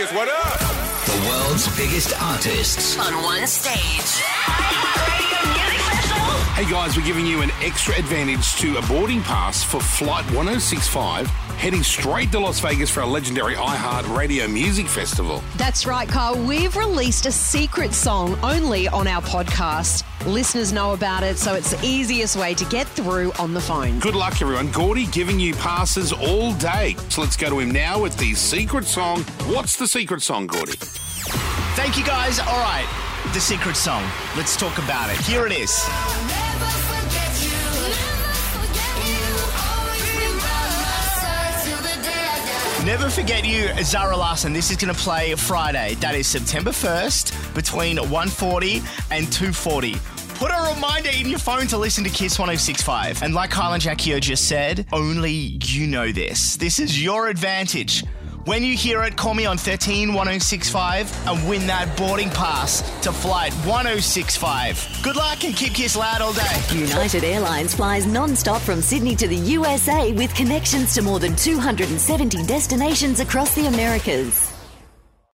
Vegas, what up? The world's biggest artists. on one stage. Hey guys, we're giving you an extra advantage to a boarding pass for Flight 1065, heading straight to Las Vegas for our legendary iHeartRadio Music Festival. That's right, Kyle. We've released a secret song only on our podcast. Listeners know about it, so it's the easiest way to get through on the phone. Good luck, everyone. Gordy giving you passes all day. So let's go to him now with the secret song. What's the secret song, Gordy? Thank you guys. All right, the secret song. Let's talk about it. Here it is. Never Forget You, Zara Larsson. This is going to play Friday. That is September 1st between 1.40 and 2.40. Put a reminder in your phone to listen to Kiss 1065. And like Kyle and Jackie just said, only you know this. This is your advantage. When you hear it, call me on 13 1065 and win that boarding pass to flight 1065. Good luck and keep Kiss loud all day. United Airlines flies non-stop from Sydney to the USA with connections to more than 270 destinations across the Americas.